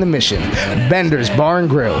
the mission. Bender's Bar and Grill.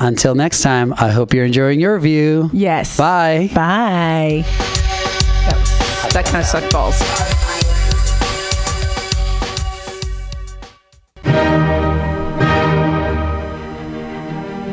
Until next time, I hope you're enjoying your view. Yes. Bye. Bye. That, that kind of sucked balls.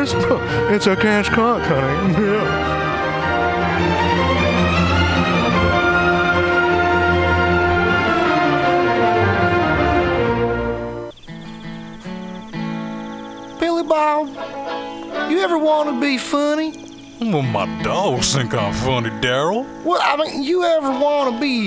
It's a cash cock, honey. Yeah. Billy Bob, you ever want to be funny? Well, my dogs think I'm funny, Daryl. Well, I mean, you ever want to be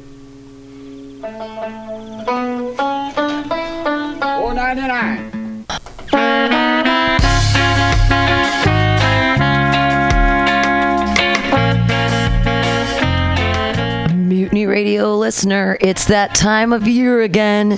Mutiny Radio listener, it's that time of year again.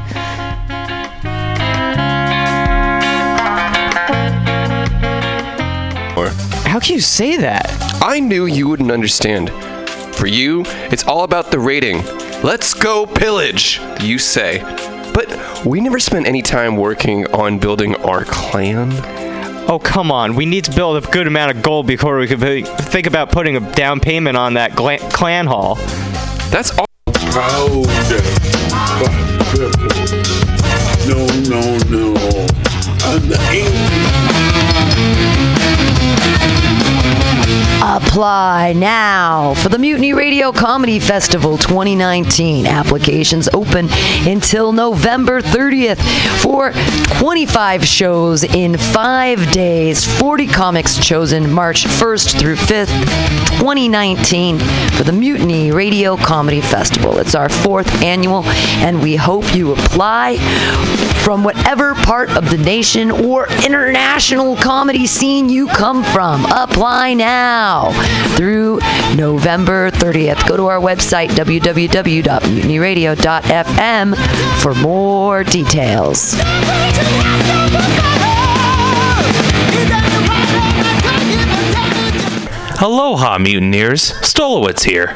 How can you say that? I knew you wouldn't understand. For you, it's all about the rating. Let's go pillage, you say. But we never spent any time working on building our clan. Oh, come on. We need to build a good amount of gold before we can be- think about putting a down payment on that gla- clan hall. That's all. Proud. No, no, no. I'm the angry. Apply now for the Mutiny Radio Comedy Festival 2019. Applications open until November 30th for 25 shows in five days. 40 comics chosen March 1st through 5th, 2019 for the Mutiny Radio Comedy Festival. It's our fourth annual, and we hope you apply from whatever part of the nation or international comedy scene you come from. Apply now through November 30th. Go to our website, www.mutinyradio.fm, for more details. Aloha, mutineers. Stolowitz here.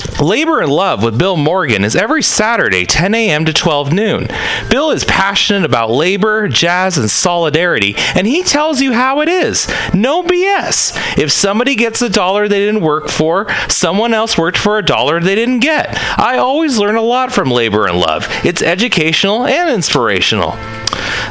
Labor and Love with Bill Morgan is every Saturday, 10 a.m. to 12 noon. Bill is passionate about labor, jazz, and solidarity, and he tells you how it is. No BS. If somebody gets a dollar they didn't work for, someone else worked for a dollar they didn't get. I always learn a lot from Labor and Love. It's educational and inspirational.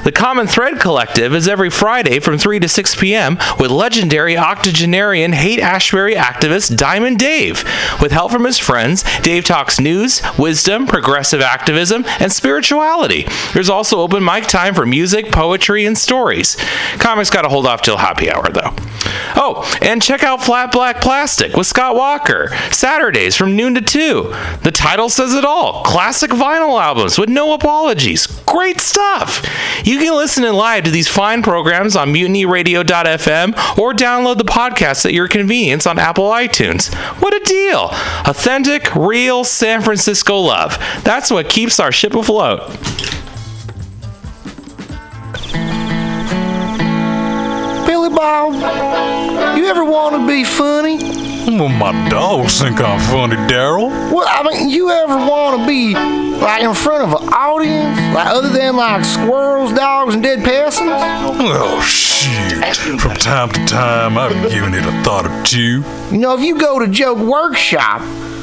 The Common Thread Collective is every Friday from 3 to 6 p.m. with legendary octogenarian Haight Ashbury activist Diamond Dave. With help from his friends, Dave talks news, wisdom, progressive activism, and spirituality. There's also open mic time for music, poetry, and stories. Comics got to hold off till happy hour, though. Oh, and check out Flat Black Plastic with Scott Walker, Saturdays from noon to 2. The title says it all classic vinyl albums with no apologies. Great stuff! You can listen in live to these fine programs on mutinyradio.fm or download the podcast at your convenience on Apple iTunes. What a deal! Authentic, real San Francisco love. That's what keeps our ship afloat. Billy Bob, you ever want to be funny? Well, my dogs think I'm funny, Daryl. Well, I mean, you ever want to be like in front of an audience, like other than like squirrels, dogs, and dead peasants? Oh, shoot. From time to time, I've given it a thought or two. You know, if you go to Joke Workshop,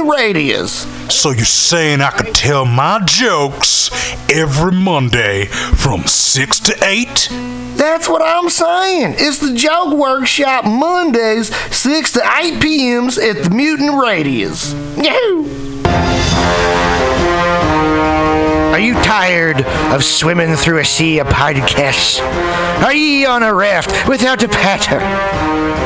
Radius. So you're saying I could tell my jokes every Monday from 6 to 8? That's what I'm saying. It's the Joke Workshop Mondays, 6 to 8 p.m.s at the Mutant Radius. Yahoo! Are you tired of swimming through a sea of podcasts? Are ye on a raft without a paddle?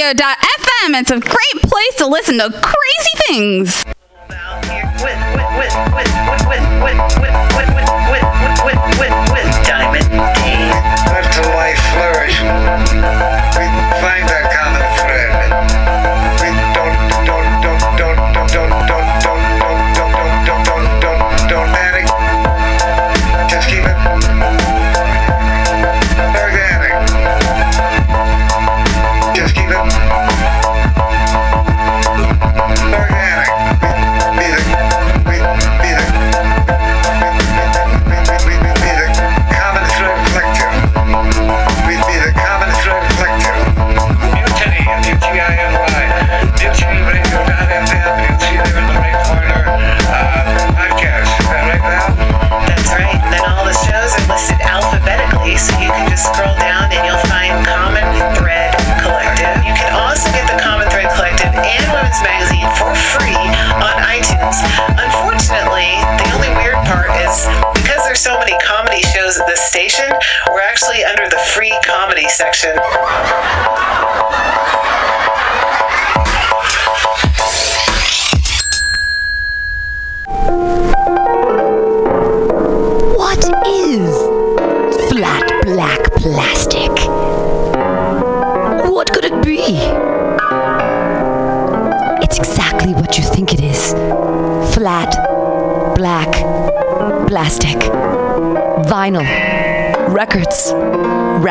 It's a great place to listen to crazy things. Diamond Key.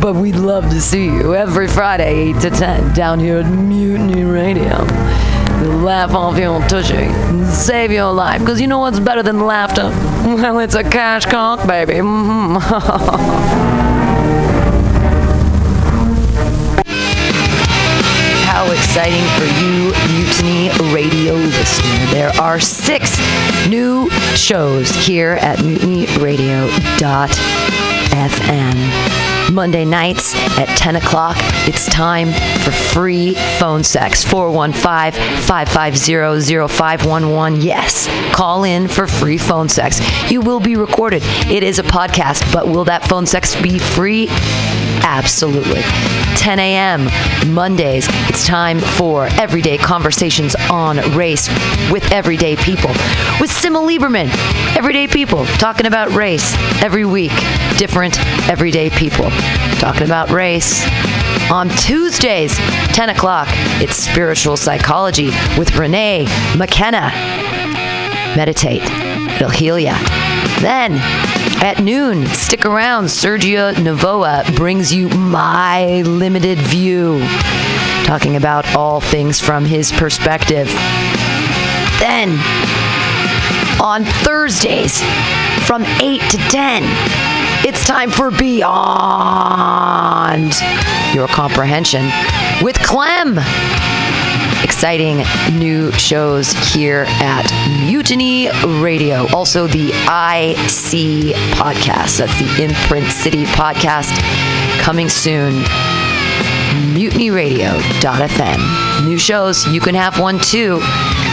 But we'd love to see you every Friday, 8 to 10, down here at Mutiny Radio. Laugh off your tushy and save your life. Because you know what's better than laughter? Well, it's a cash cock, baby. Mhm. How exciting for you, Mutiny Radio listener. There are six new shows here at mutinyradio.fm. Monday nights at 10 o'clock, it's time for free phone sex. 415 550 0511. Yes, call in for free phone sex. You will be recorded. It is a podcast, but will that phone sex be free? Absolutely. 10 a.m. Mondays, it's time for everyday conversations on race with everyday people. With Sima Lieberman, everyday people talking about race every week. Different everyday people talking about race. On Tuesdays, 10 o'clock, it's spiritual psychology with Renee McKenna. Meditate, it'll heal ya. Then, at noon, stick around. Sergio Navoa brings you My Limited View, talking about all things from his perspective. Then, on Thursdays, from 8 to 10, it's time for Beyond Your Comprehension with Clem exciting new shows here at Mutiny Radio. Also, the IC podcast. That's the Imprint City podcast coming soon. MutinyRadio.fm. New shows, you can have one too.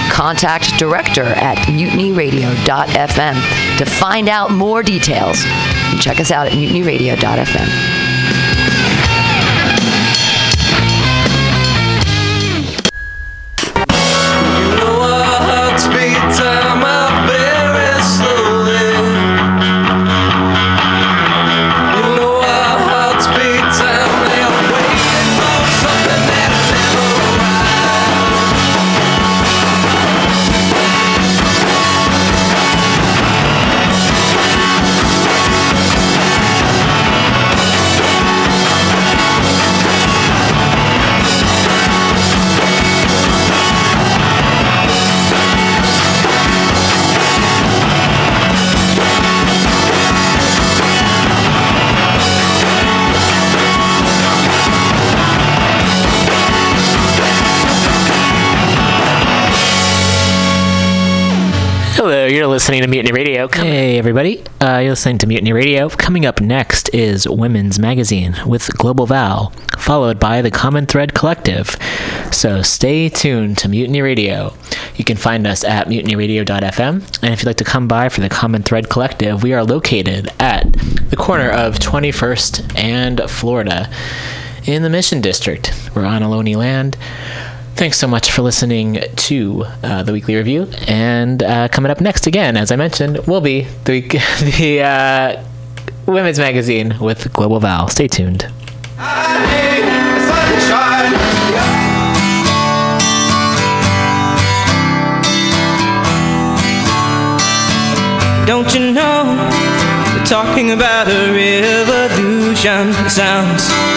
Contact director at mutinyradio.fm to find out more details. Check us out at mutinyradio.fm. listening to Mutiny Radio. Hey, everybody. Uh, you're listening to Mutiny Radio. Coming up next is Women's Magazine with Global Val, followed by the Common Thread Collective. So stay tuned to Mutiny Radio. You can find us at mutinyradio.fm. And if you'd like to come by for the Common Thread Collective, we are located at the corner of 21st and Florida in the Mission District. We're on Ohlone land. Thanks so much for listening to uh, the weekly review. And uh, coming up next, again, as I mentioned, will be the the uh, women's magazine with Global Val. Stay tuned. Don't you know? They're talking about a revolution. Sounds.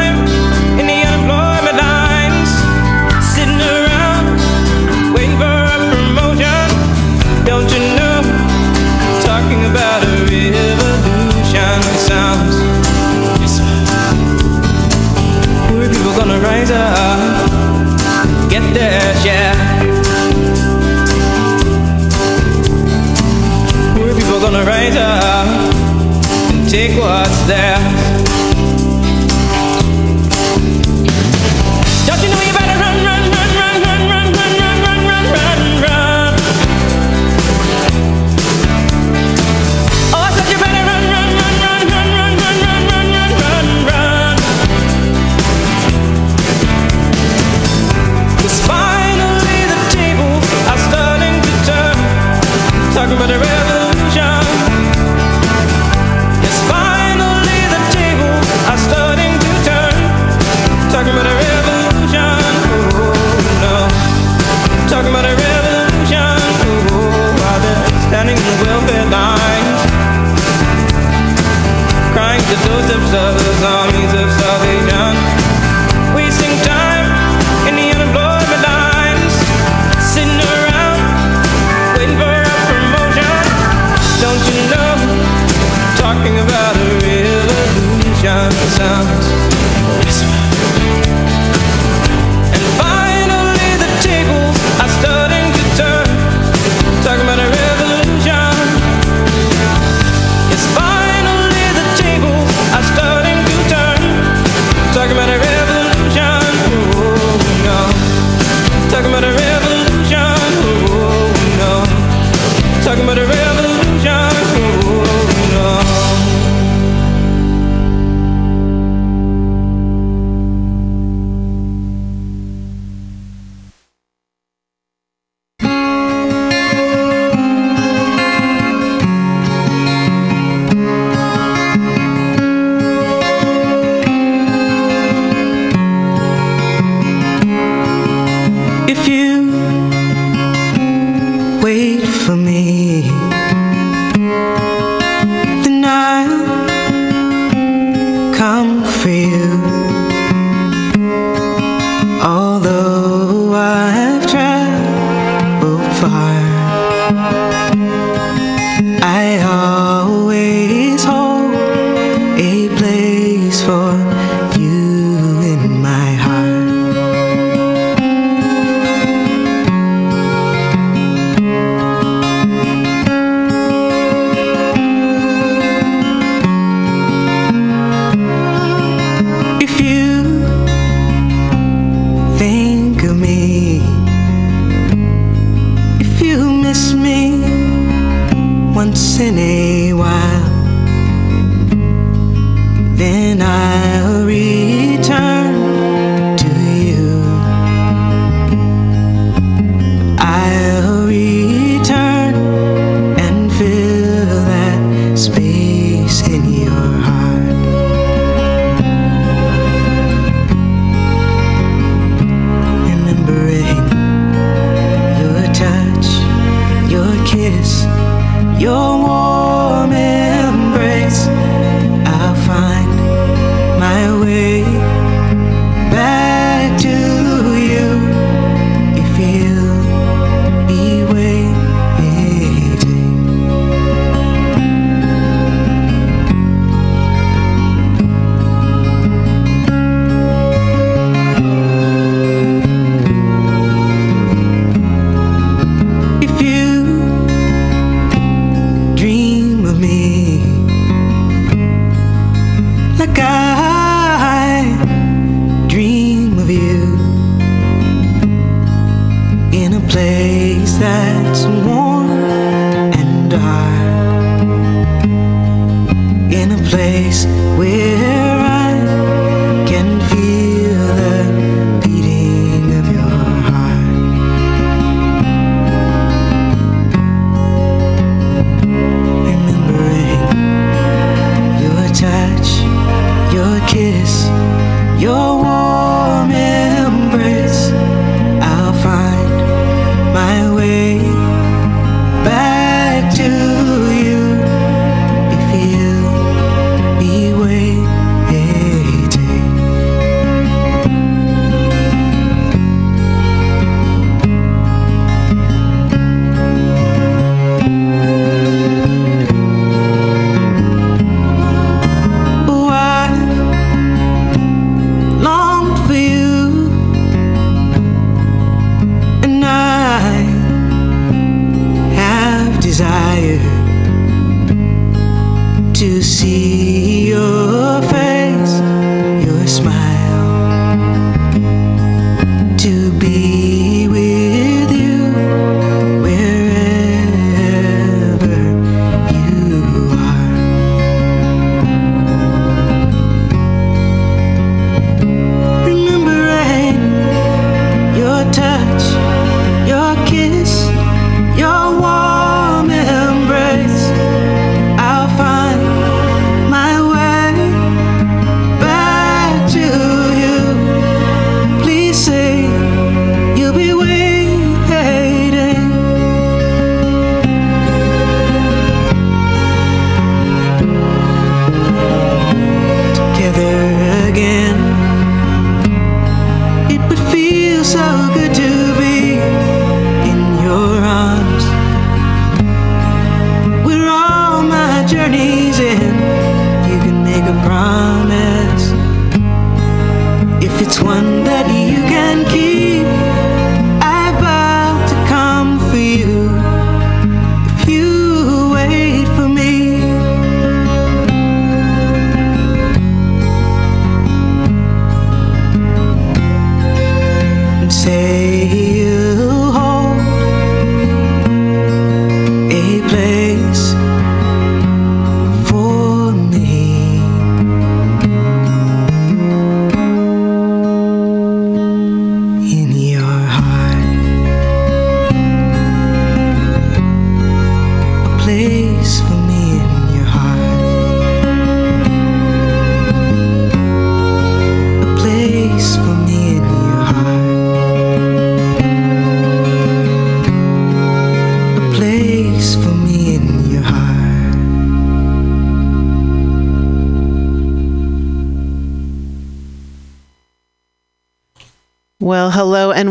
wiser. Get this, yeah. We're people gonna rise up and take what's theirs. Armies of salvation. Wasting time in the unemployment lines Sitting around, waiting for a promotion. Don't you know, talking about a revolution sounds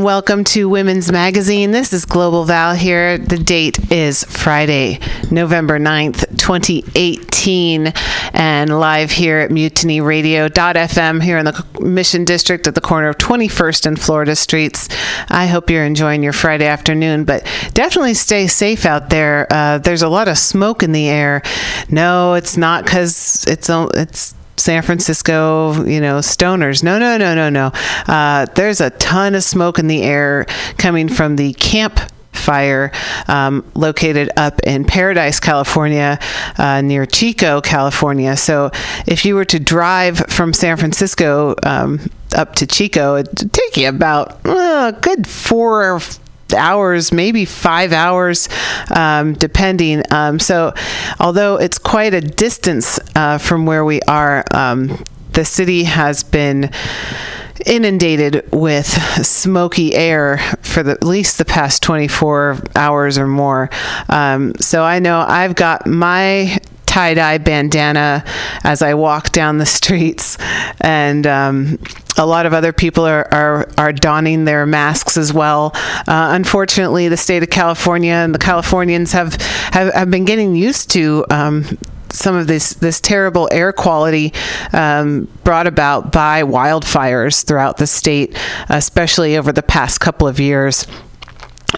welcome to Women's Magazine. This is Global Val here. The date is Friday, November 9th, 2018, and live here at mutinyradio.fm here in the Mission District at the corner of 21st and Florida Streets. I hope you're enjoying your Friday afternoon, but definitely stay safe out there. Uh, there's a lot of smoke in the air. No, it's not because it's, it's, San Francisco, you know, stoners. No, no, no, no, no. Uh, there's a ton of smoke in the air coming from the camp fire um, located up in Paradise, California, uh, near Chico, California. So if you were to drive from San Francisco um, up to Chico, it'd take you about uh, a good four or hours, maybe five hours, um, depending. Um, so, although it's quite a distance uh, from where we are, um, the city has been inundated with smoky air for the, at least the past 24 hours or more. Um, so I know I've got my tie dye bandana as I walk down the streets, and um, a lot of other people are, are, are donning their masks as well. Uh, unfortunately, the state of California and the Californians have, have, have been getting used to. Um, some of this this terrible air quality um, brought about by wildfires throughout the state, especially over the past couple of years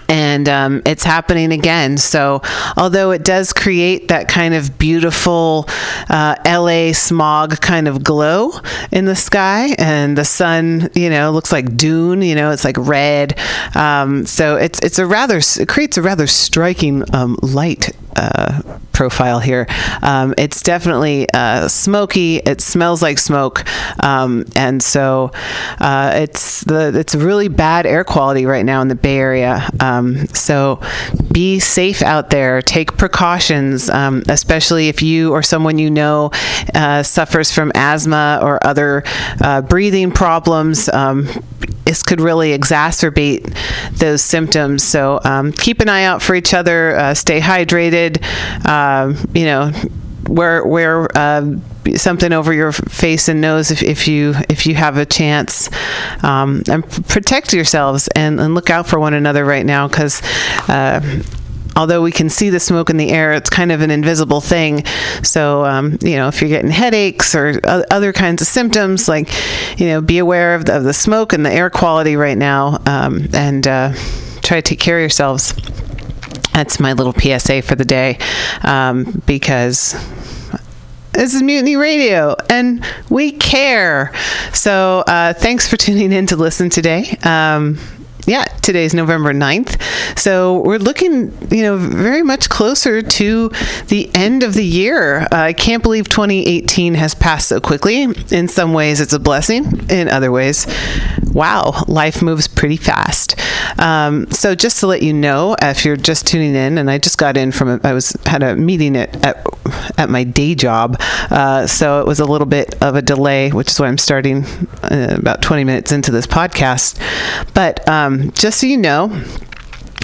and um, it's happening again. So, although it does create that kind of beautiful uh, LA smog kind of glow in the sky, and the sun, you know, looks like Dune. You know, it's like red. Um, so it's it's a rather it creates a rather striking um, light. Uh, profile here. Um, it's definitely uh, smoky. It smells like smoke, um, and so uh, it's the it's really bad air quality right now in the Bay Area. Um, so be safe out there. Take precautions, um, especially if you or someone you know uh, suffers from asthma or other uh, breathing problems. This could really exacerbate those symptoms. So um, keep an eye out for each other. Uh, stay hydrated. Um, you know, wear wear uh, something over your face and nose if, if you if you have a chance, um, and protect yourselves and, and look out for one another right now because. Although we can see the smoke in the air, it's kind of an invisible thing. So, um, you know, if you're getting headaches or other kinds of symptoms, like, you know, be aware of the, of the smoke and the air quality right now um, and uh, try to take care of yourselves. That's my little PSA for the day um, because This is Mutiny Radio, and we care. So, uh, thanks for tuning in to listen today. Um, yeah, today's November 9th. So we're looking, you know, very much closer to the end of the year. Uh, I can't believe 2018 has passed so quickly. In some ways, it's a blessing. In other ways, wow, life moves pretty fast. Um, so just to let you know, if you're just tuning in, and I just got in from, a, I was had a meeting at at, at my day job, uh, so it was a little bit of a delay, which is why I'm starting uh, about 20 minutes into this podcast. But um, just so you know,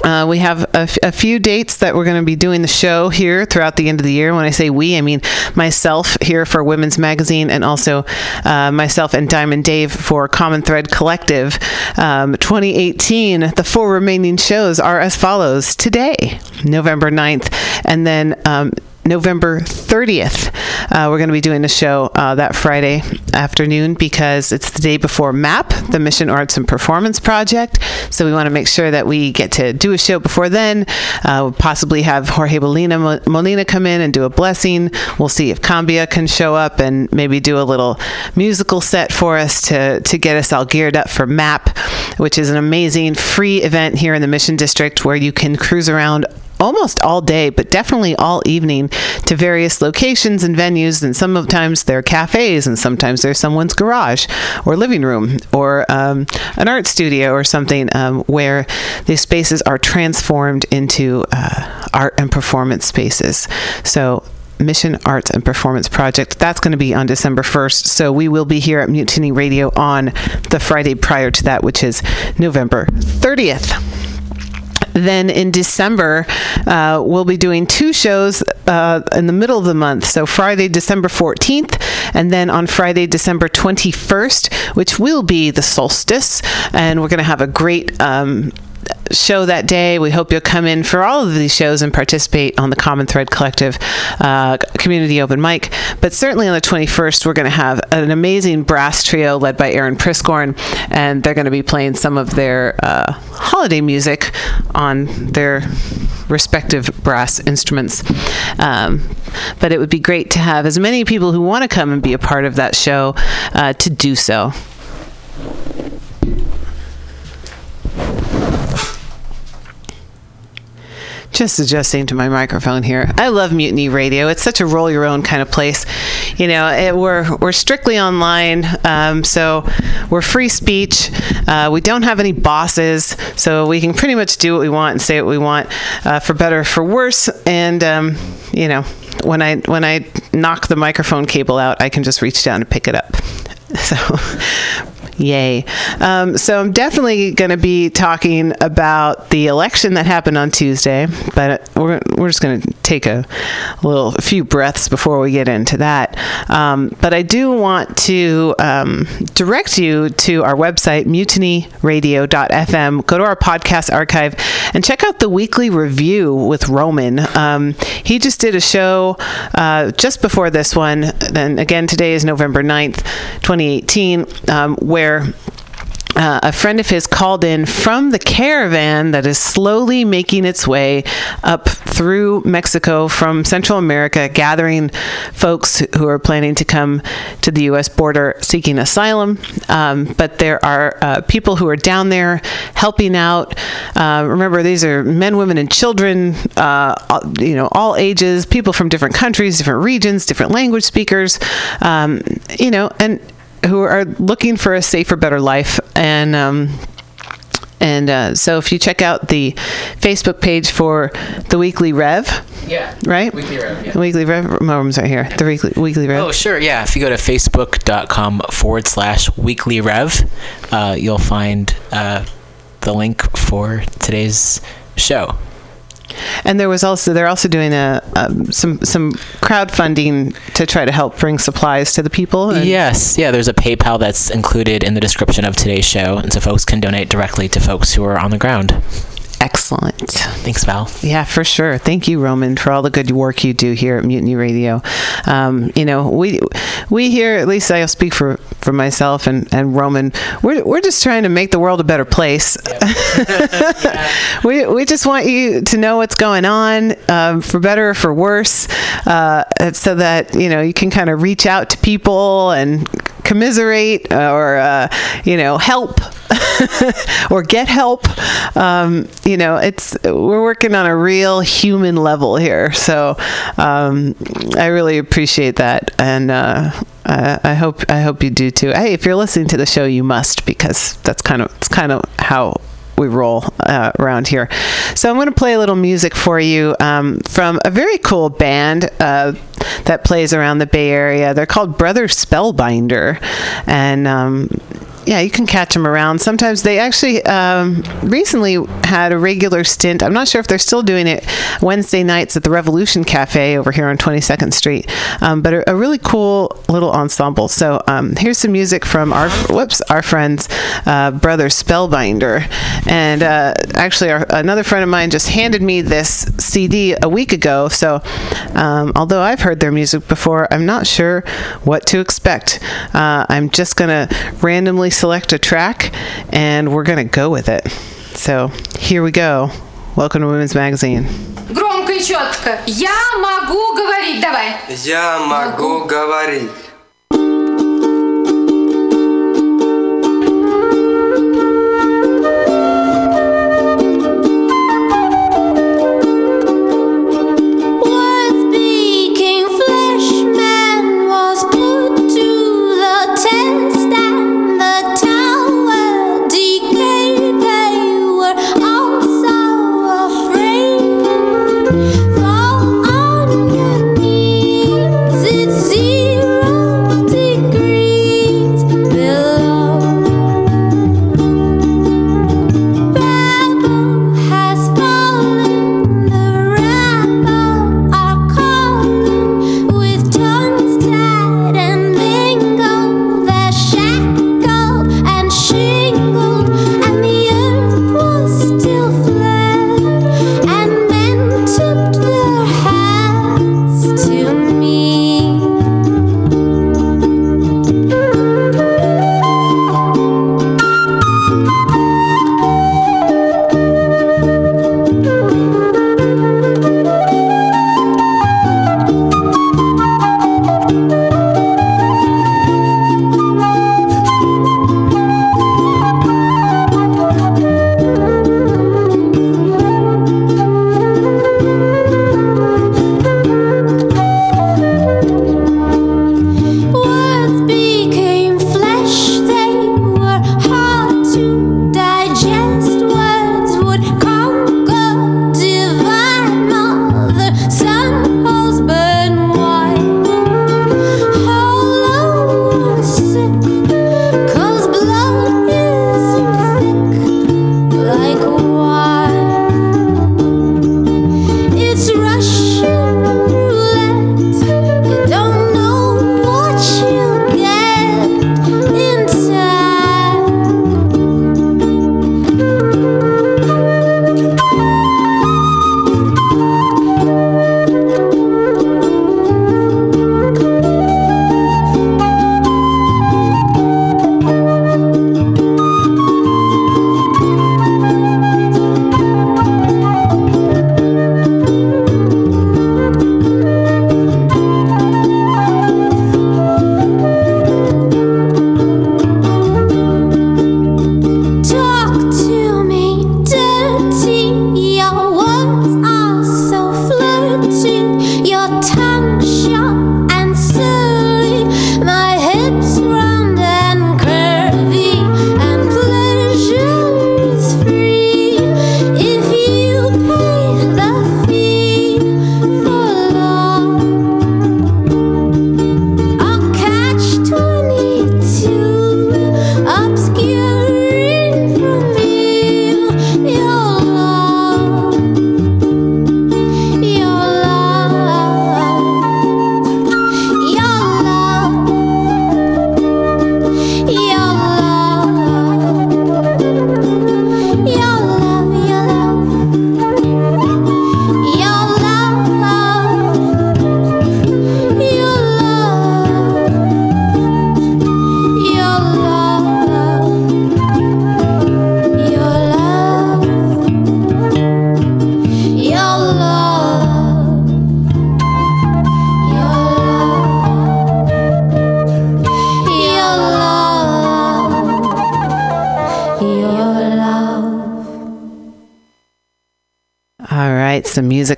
uh, we have a, f- a few dates that we're going to be doing the show here throughout the end of the year. When I say we, I mean myself here for Women's Magazine and also uh, myself and Diamond Dave for Common Thread Collective. Um, 2018, the four remaining shows are as follows today, November 9th, and then um, November 30th. Uh, we're going to be doing the show uh, that Friday afternoon because it's the day before MAP, the Mission Arts and Performance Project. So we want to make sure that we get to do a show before then. Uh, we'll possibly have Jorge Molina, Molina come in and do a blessing. We'll see if Cambia can show up and maybe do a little musical set for us to, to get us all geared up for MAP, which is an amazing free event here in the Mission District where you can cruise around almost all day, but definitely all evening to various locations and venues. And sometimes they're cafes, and sometimes they're someone's garage or living room or um, an art studio or something um, where these spaces are transformed into uh, art and performance spaces. So Mission Arts and Performance Project. That's going to be on December 1st. So we will be here at Mutiny Radio on the Friday prior to that, which is November 30th. Then in December, uh, we'll be doing two shows uh, in the middle of the month. So Friday, December 14th, and then on Friday, December 21st, which will be the solstice. And we're going to have a great. Um, show that day. We hope you'll come in for all of these shows and participate on the Common Thread Collective uh, community open mic. But certainly on the 21st, we're going to have an amazing brass trio led by Aaron Priscorn, and they're going to be playing some of their uh, holiday music on their respective brass instruments. Um, but it would be great to have as many people who want to come and be a part of that show uh, to do so. Just adjusting to my microphone here. I love Mutiny Radio. It's such a roll your own kind of place. You know, it, we're we're strictly online, um, so we're free speech. Uh, we don't have any bosses, so we can pretty much do what we want and say what we want, uh, for better or for worse. And um, you know, when I when I knock the microphone cable out, I can just reach down and pick it up. So. Yay. Um, so I'm definitely going to be talking about the election that happened on Tuesday, but we're, we're just going to take a, little a few breaths before we get into that. Um, but I do want to um, direct you to our website, mutinyradio.fm. Go to our podcast archive and check out the weekly review with Roman. Um, he just did a show uh, just before this one. And again, today is November 9th, 2018, um, where uh, a friend of his called in from the caravan that is slowly making its way up through Mexico from Central America, gathering folks who are planning to come to the U.S. border seeking asylum. Um, but there are uh, people who are down there helping out. Uh, remember, these are men, women, and children. Uh, all- you know, all ages, people from different countries, different regions, different language speakers. Um, you know, and who are looking for a safer, better life. And um, and uh, so, if you check out the Facebook page for the Weekly Rev, Yeah. right? Weekly Rev, yeah. The Weekly Rev. My room's right here. The Weekly Weekly Rev. Oh, sure. Yeah. If you go to facebook.com forward slash weekly rev, uh, you'll find uh, the link for today's show. And there was also they're also doing a um, some some crowdfunding to try to help bring supplies to the people. Yes, yeah, there's a PayPal that's included in the description of today's show, and so folks can donate directly to folks who are on the ground. Excellent. Thanks, Val. Yeah, for sure. Thank you, Roman, for all the good work you do here at Mutiny Radio. Um, you know, we we here, at least I'll speak for, for myself and, and Roman. We're, we're just trying to make the world a better place. we we just want you to know what's going on, um, for better or for worse, uh, so that you know you can kind of reach out to people and commiserate or uh, you know help or get help. Um, you know, it's we're working on a real human level here, so um, I really appreciate that, and uh, I, I hope I hope you do too. Hey, if you're listening to the show, you must because that's kind of it's kind of how we roll uh, around here. So I'm going to play a little music for you um, from a very cool band uh, that plays around the Bay Area. They're called Brother Spellbinder, and um, yeah, you can catch them around. Sometimes they actually um, recently had a regular stint. I'm not sure if they're still doing it Wednesday nights at the Revolution Cafe over here on 22nd Street, um, but a, a really cool little ensemble. So um, here's some music from our whoops our friends uh, Brother Spellbinder, and uh, actually our, another friend of mine just handed me this CD a week ago. So um, although I've heard their music before, I'm not sure what to expect. Uh, I'm just gonna randomly select a track and we're gonna go with it. So here we go. Welcome to Women's Magazine. Громко и четко. Я могу говорить. Давай. Я могу говорить.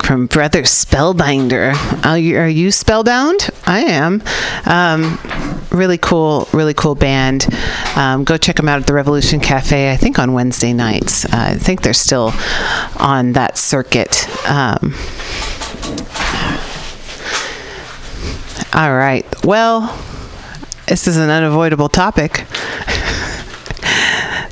From Brother Spellbinder. Are you, are you spellbound? I am. Um, really cool, really cool band. Um, go check them out at the Revolution Cafe. I think on Wednesday nights. Uh, I think they're still on that circuit. Um, all right. Well, this is an unavoidable topic.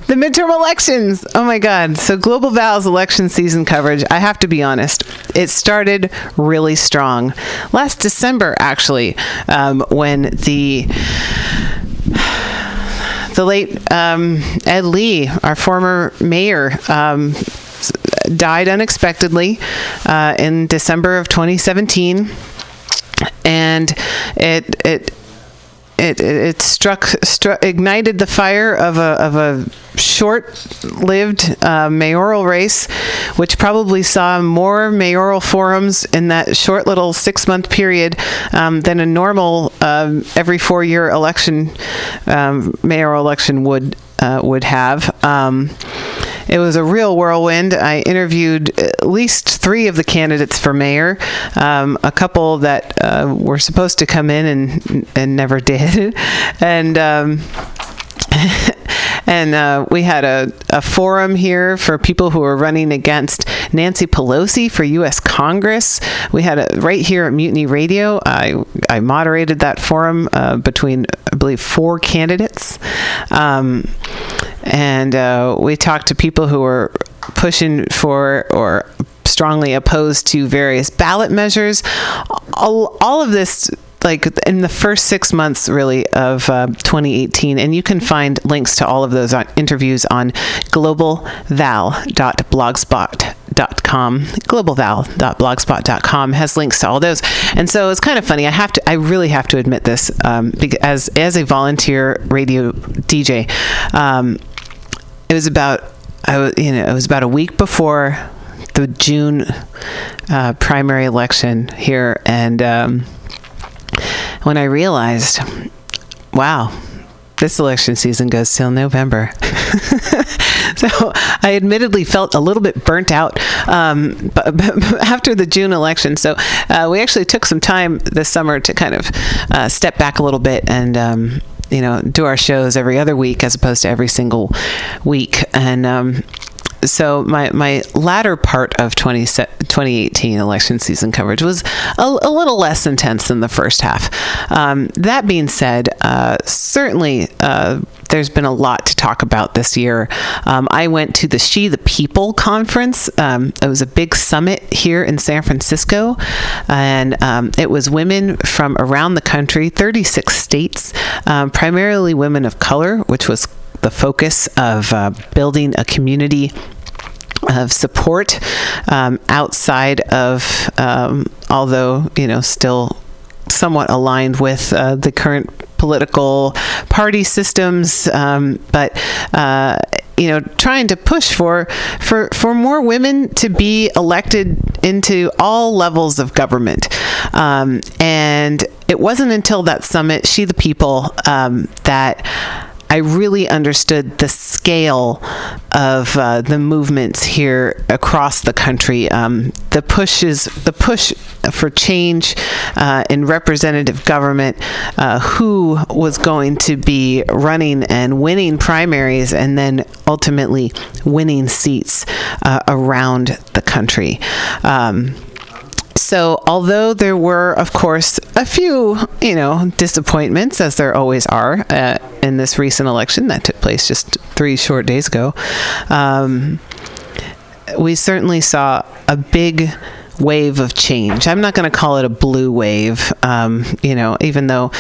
The midterm elections. Oh my God. So, Global Val's election season coverage, I have to be honest, it started really strong. Last December, actually, um, when the the late um, Ed Lee, our former mayor, um, died unexpectedly uh, in December of 2017, and it it it, it, struck, struck ignited the fire of a, of a short-lived uh, mayoral race, which probably saw more mayoral forums in that short little six-month period um, than a normal um, every four-year election um, mayoral election would uh, would have. It was a real whirlwind. I interviewed at least three of the candidates for mayor, um, a couple that uh, were supposed to come in and and never did, and. Um, and uh, we had a, a forum here for people who were running against Nancy Pelosi for U.S. Congress. We had a right here at Mutiny Radio. I I moderated that forum uh, between I believe four candidates, um, and uh, we talked to people who were pushing for or strongly opposed to various ballot measures. All, all of this like in the first six months really of uh, 2018 and you can find links to all of those on interviews on globalval.blogspot.com globalval.blogspot.com has links to all those. And so it's kind of funny i have to i really have to admit this um, as as a volunteer radio dj um, it was about I was, you know, it was about a week before the June uh, primary election here, and um, when I realized, wow, this election season goes till November. so I admittedly felt a little bit burnt out um, but, but after the June election. So uh, we actually took some time this summer to kind of uh, step back a little bit and. Um, you know, do our shows every other week as opposed to every single week, and um, so my my latter part of 20, 2018 election season coverage was a, a little less intense than the first half. Um, that being said, uh, certainly uh, there's been a lot to talk about this year. Um, I went to the She the People conference. Um, it was a big summit here in San Francisco, and um, it was women from around the country, 36 states, um, primarily women of color, which was the focus of uh, building a community of support um, outside of, um, although you know, still somewhat aligned with uh, the current political party systems, um, but. Uh, you know, trying to push for for for more women to be elected into all levels of government, um, and it wasn't until that summit, She the People, um, that I really understood the scale of uh, the movements here across the country. Um, the pushes, the push for change uh, in representative government, uh, who was going to be running and winning primaries, and then ultimately winning seats uh, around the country. Um, so, although there were, of course, a few, you know, disappointments, as there always are uh, in this recent election that took place just three short days ago, um, we certainly saw a big wave of change. I'm not going to call it a blue wave, um, you know, even though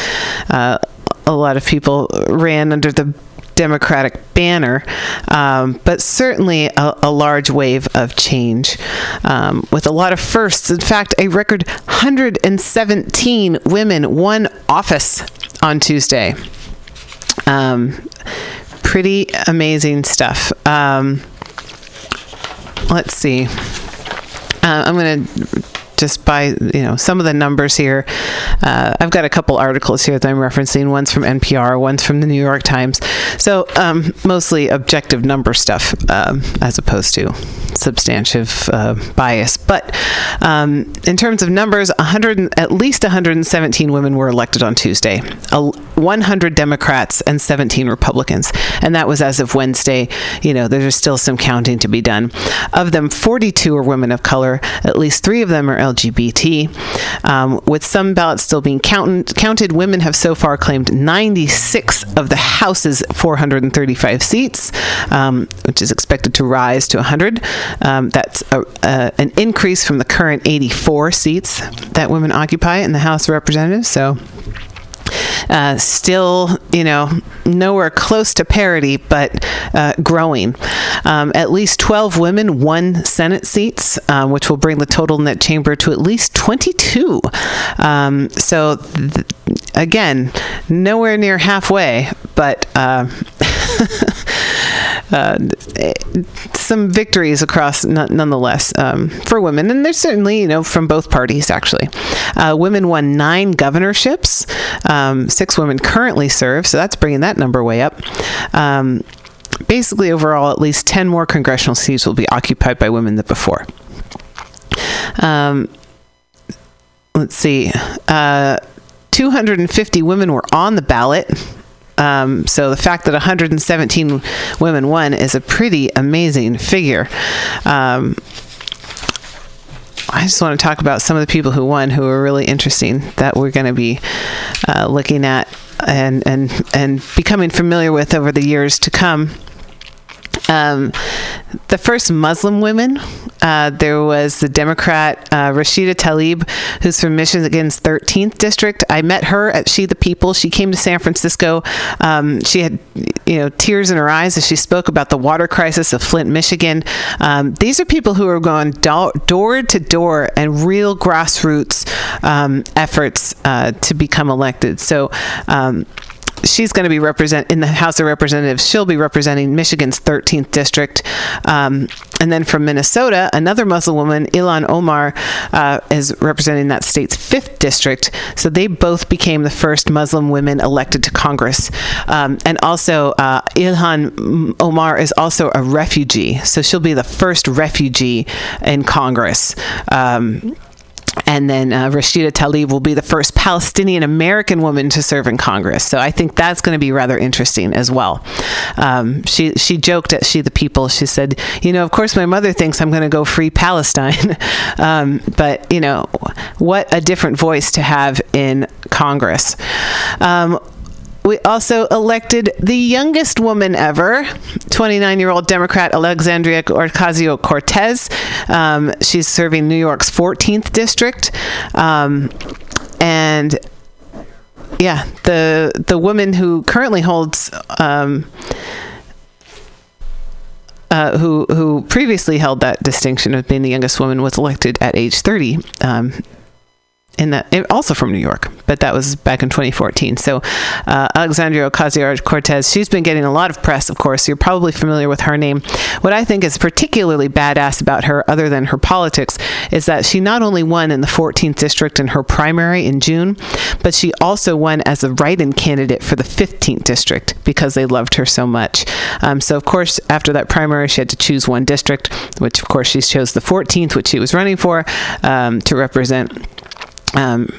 uh, a lot of people ran under the Democratic banner, um, but certainly a, a, large wave of change um, with a lot of firsts. In fact, a record 117 women won office on Tuesday. Um, pretty amazing stuff. Um, let's see. Uh, I'm going to just by you know some of the numbers here. Uh, I've got a couple articles here that I'm referencing. One's from NPR, one's from the New York Times. So um, mostly objective number stuff um, as opposed to substantive uh, bias. But um, in terms of numbers, 100 at least 117 women were elected on Tuesday. 100 Democrats and 17 Republicans, and that was as of Wednesday. You know, there's still some counting to be done. Of them, 42 are women of color. At least three of them are LGBT. Um, with some ballots still being count- counted, women have so far claimed 96 of the House's 435 seats, um, which is expected to rise to 100. Um, that's a, an increase from the current 84 seats that women occupy in the House of Representatives. So uh, still, you know, nowhere close to parity, but uh, growing. Um, at least 12 women won Senate seats, um, which will bring the total in that chamber to at least 22. Um, so, th- again, nowhere near halfway, but. Uh, some victories across nonetheless um, for women, and there's certainly you know from both parties actually. Uh, women won nine governorships. Um, six women currently serve, so that's bringing that number way up. Um, basically, overall, at least ten more congressional seats will be occupied by women than before. Um, let's see. Uh, 250 women were on the ballot. Um, so the fact that 117 women won is a pretty amazing figure. Um, I just want to talk about some of the people who won who are really interesting that we're going to be uh, looking at and, and, and becoming familiar with over the years to come. Um, the first Muslim women, uh, there was the Democrat uh, Rashida Tlaib, who's from Michigan's 13th district. I met her at She the People. She came to San Francisco. Um, she had, you know, tears in her eyes as she spoke about the water crisis of Flint, Michigan. Um, these are people who are going do- door to door and real grassroots um, efforts uh, to become elected. So. She's going to be represent in the House of Representatives. She'll be representing Michigan's 13th district. Um, and then from Minnesota, another Muslim woman, Ilhan Omar, uh, is representing that state's 5th district. So they both became the first Muslim women elected to Congress. Um, and also, uh, Ilhan Omar is also a refugee. So she'll be the first refugee in Congress. Um, and then uh, Rashida Tlaib will be the first Palestinian American woman to serve in Congress. So I think that's going to be rather interesting as well. Um, she she joked at She the People. She said, "You know, of course, my mother thinks I'm going to go free Palestine, um, but you know, what a different voice to have in Congress." Um, we also elected the youngest woman ever, 29 year old Democrat Alexandria Ocasio Cortez. Um, she's serving New York's 14th district. Um, and yeah, the the woman who currently holds um, uh, who who previously held that distinction of being the youngest woman was elected at age 30. In that, also from New York, but that was back in 2014. So, uh, Alexandria Ocasio Cortez, she's been getting a lot of press, of course. You're probably familiar with her name. What I think is particularly badass about her, other than her politics, is that she not only won in the 14th district in her primary in June, but she also won as a write in candidate for the 15th district because they loved her so much. Um, so, of course, after that primary, she had to choose one district, which, of course, she chose the 14th, which she was running for um, to represent um,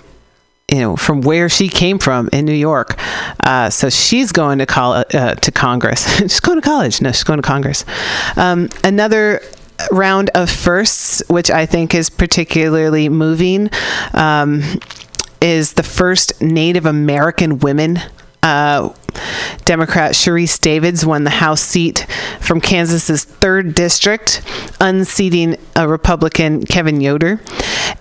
you know, from where she came from in New York. Uh, so she's going to call uh, to Congress. she's going to college. No, she's going to Congress. Um, another round of firsts, which I think is particularly moving, um, is the first Native American women. Uh, Democrat Sharice Davids won the House seat from Kansas's third district, unseating a Republican Kevin Yoder.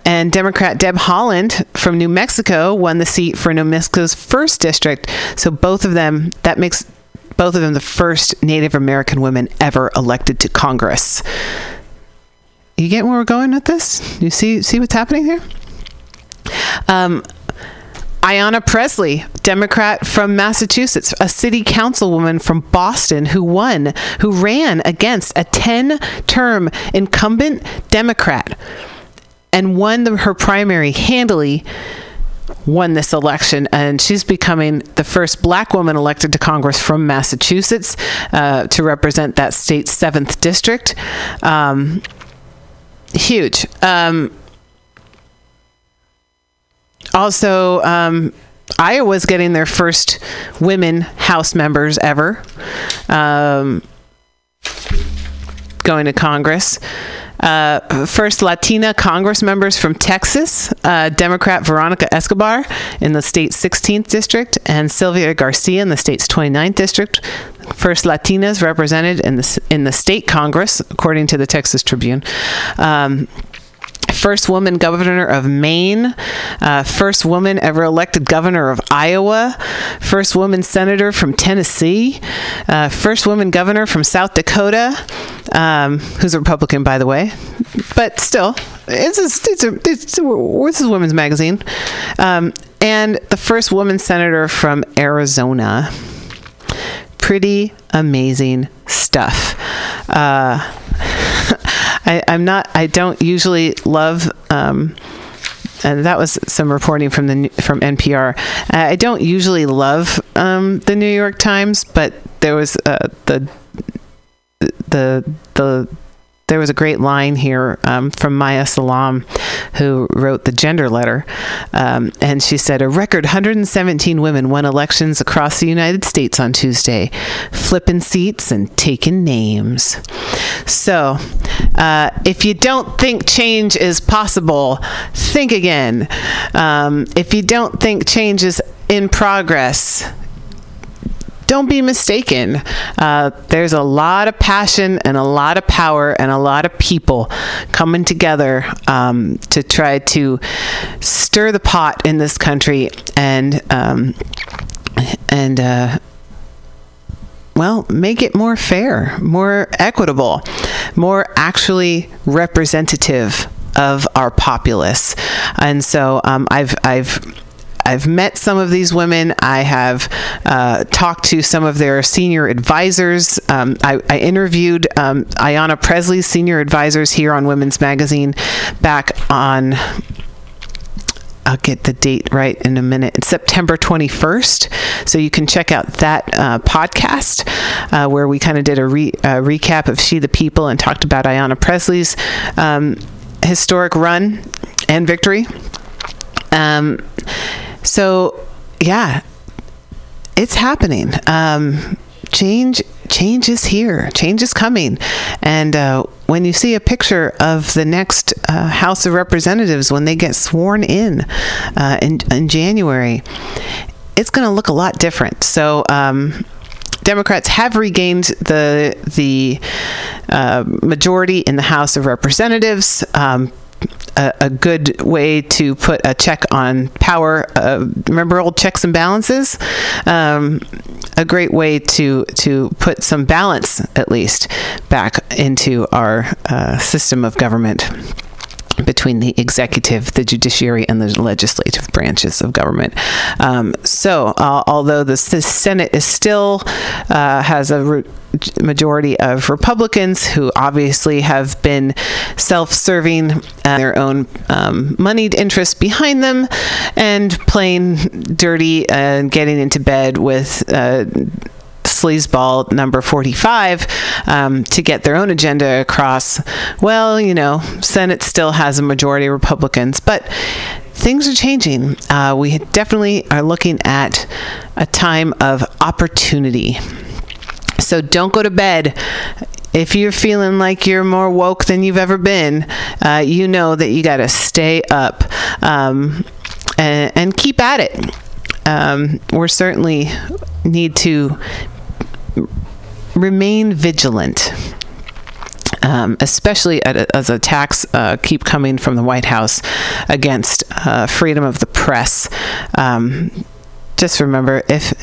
And Democrat Deb Haaland from New Mexico won the seat for New Mexico's first district. So both of them, that makes both of them the first Native American women ever elected to Congress. You get where we're going with this? You see see what's happening here? Um, Ayanna Pressley, Democrat from Massachusetts, a city councilwoman from Boston who won, who ran against a 10 term incumbent Democrat. and won the, her primary handily. Won this election, and she's becoming the first black woman elected to Congress from Massachusetts uh, to represent that state's seventh district. Um, huge. Um, also, um, Iowa's getting their first women House members ever um, going to Congress. Uh, first Latina Congress members from Texas, uh, Democrat Veronica Escobar in the state's 16th district, and Sylvia Garcia in the state's 29th district. First Latinas represented in the in the state Congress, according to the Texas Tribune. Um, first woman governor of Maine, uh, first woman ever elected governor of Iowa, first woman senator from Tennessee, uh, first woman governor from South Dakota, um, who's a Republican, by the way, but still, it's a, it's a, it's a, this is Women's Magazine, um, and the first woman senator from Arizona. Pretty amazing stuff. Uh, I, I'm not. I don't usually love. Um, and that was some reporting from the from NPR. I don't usually love um, the New York Times, but there was uh, the the the there was a great line here um, from Maya Salam, who wrote the gender letter. Um, and she said, A record 117 women won elections across the United States on Tuesday, flipping seats and taking names. So, uh, if you don't think change is possible, think again. Um, if you don't think change is in progress, don't be mistaken. Uh, there's a lot of passion and a lot of power and a lot of people coming together um, to try to stir the pot in this country and um, and uh, well, make it more fair, more equitable, more actually representative of our populace. And so um, I've I've I've met some of these women. I have uh, talked to some of their senior advisors. Um, I, I interviewed um, Ayanna Pressley's senior advisors here on Women's Magazine back on. I'll get the date right in a minute. It's September 21st. So you can check out that uh, podcast uh, where we kind of did a re- recap of She the People and talked about Ayanna Pressley's um, historic run and victory. Um, so, yeah, it's happening. Um, change, change is here. Change is coming. And uh, when you see a picture of the next uh, House of Representatives when they get sworn in uh, in, in January, it's going to look a lot different. So. Um, Democrats have regained the the uh, majority in the House of Representatives. Um, a, a, good way to put a check on power. Uh, remember old checks and balances? Um, a great way to to put some balance, at least, back into our uh, system of government between the executive, the judiciary, and the legislative branches of government. Um, so, uh, although the, the, Senate is still uh, has a majority of Republicans who obviously have been self-serving, uh, their own um, moneyed interests behind them, and playing dirty and getting into bed with uh, sleazeball number 45 um, to get their own agenda across. Well, you know, Senate still has a majority of Republicans, but things are changing. Uh, we definitely are looking at a time of opportunity. So don't go to bed. If you're feeling like you're more woke than you've ever been, uh, you know that you got to stay up um, and, and, keep at it. Um, we're certainly need to remain vigilant. Um, especially as attacks uh, keep coming from the White House against uh, freedom of the press. Um, just remember, if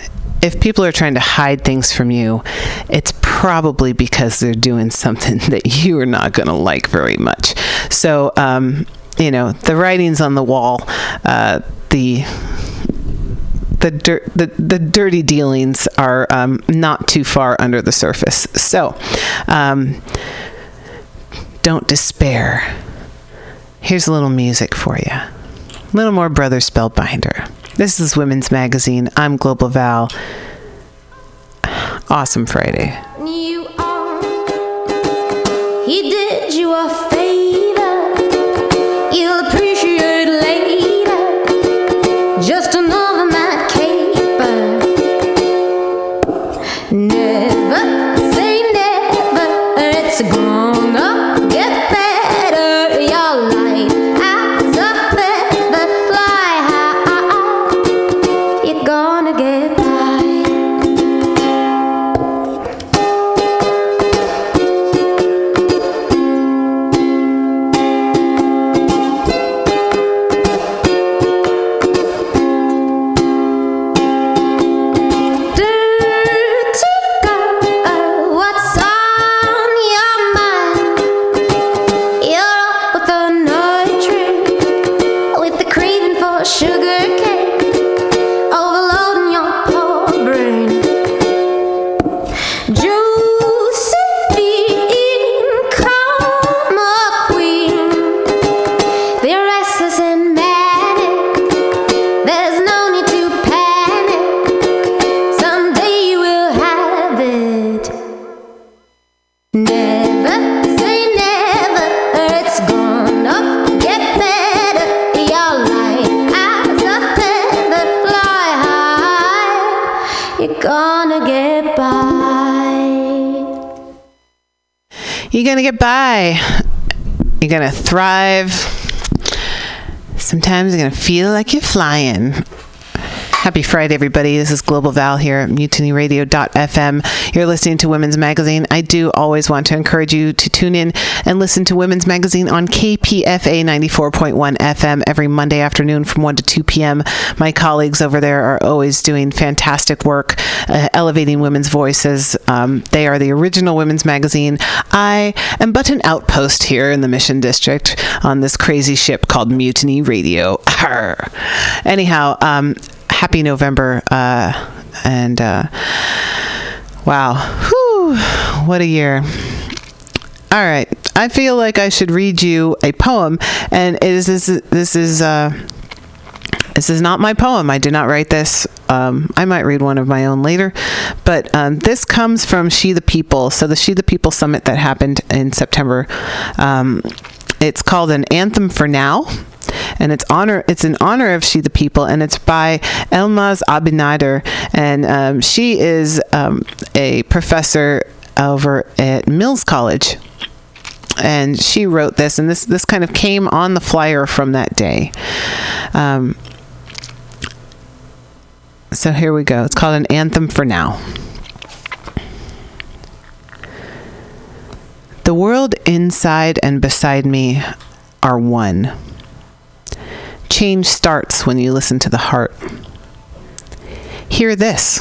if people are trying to hide things from you, it's probably because they're doing something that you are not going to like very much. So, um, you know, the writing's on the wall. Uh, the the, the dirty dealings are um, not too far under the surface. So, um, don't despair. Here's a little music for you. Little more Brother Spellbinder. This is Women's Magazine. I'm Global Val. Awesome Friday. You get by. You're going to thrive. Sometimes you're going to feel like you're flying. Happy Friday, everybody. This is Global Val here at mutinyradio.fm. You're listening to Women's Magazine. I do always want to encourage you to tune in and listen to Women's Magazine on KPFA 94.1 FM every Monday afternoon from 1 to 2 p.m. My colleagues over there are always doing fantastic work uh, elevating women's voices. Um, they are the original Women's Magazine. I am but an outpost here in the Mission District on this crazy ship called Mutiny Radio. Anyhow, um, happy November. Uh, and uh, wow, Whew, what a year. All right, I feel like I should read you a poem, and it is this this is uh, this is not my poem. I did not write this. Um, I might read one of my own later, but um, this comes from She the People. So the She the People summit that happened in September. Um, it's called an anthem for now. And it's honor it's in honor of she the people and it's by elmaz abinader. And um, she is um, a professor over at mills college. And she wrote this and this this kind of came on the flyer from that day. Um, so here we go. It's called an anthem for now The world inside and beside me are one. Change starts when you listen to the heart. Hear this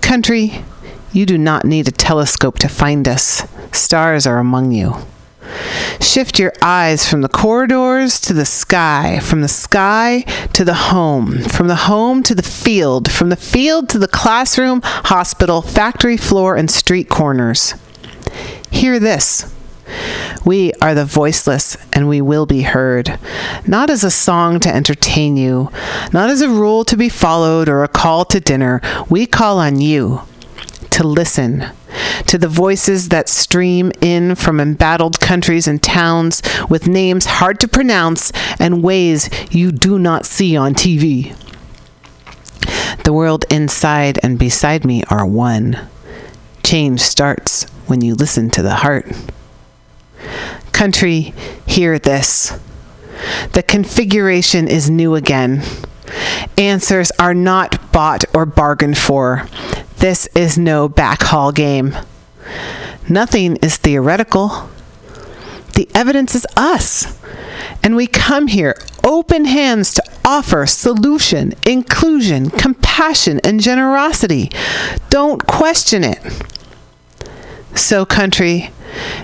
Country, you do not need a telescope to find us. Stars are among you. Shift your eyes from the corridors to the sky, from the sky to the home, from the home to the field, from the field to the classroom, hospital, factory floor, and street corners. Hear this. We are the voiceless and we will be heard, not as a song to entertain you, not as a rule to be followed or a call to dinner. We call on you to listen to the voices that stream in from embattled countries and towns with names hard to pronounce and ways you do not see on TV. The world inside and beside me are one. Change starts when you listen to the heart. Country, hear this. The configuration is new again. Answers are not bought or bargained for. This is no backhall game. Nothing is theoretical. The evidence is us. And we come here open hands to offer solution, inclusion, compassion, and generosity. Don't question it. So, country,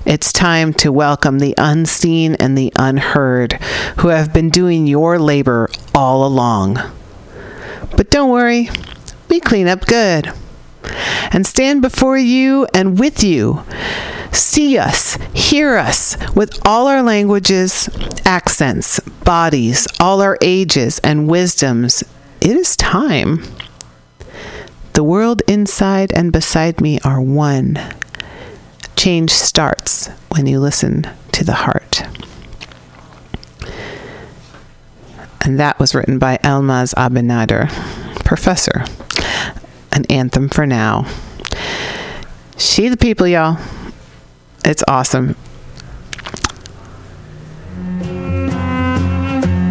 it's time to welcome the unseen and the unheard who have been doing your labor all along. But don't worry, we clean up good and stand before you and with you see us, hear us with all our languages, accents, bodies, all our ages and wisdoms. It is time. The world inside and beside me are one. Change starts when you listen to the heart. And that was written by Elmaz Abinader, professor. An anthem for now. She the people, y'all. It's awesome.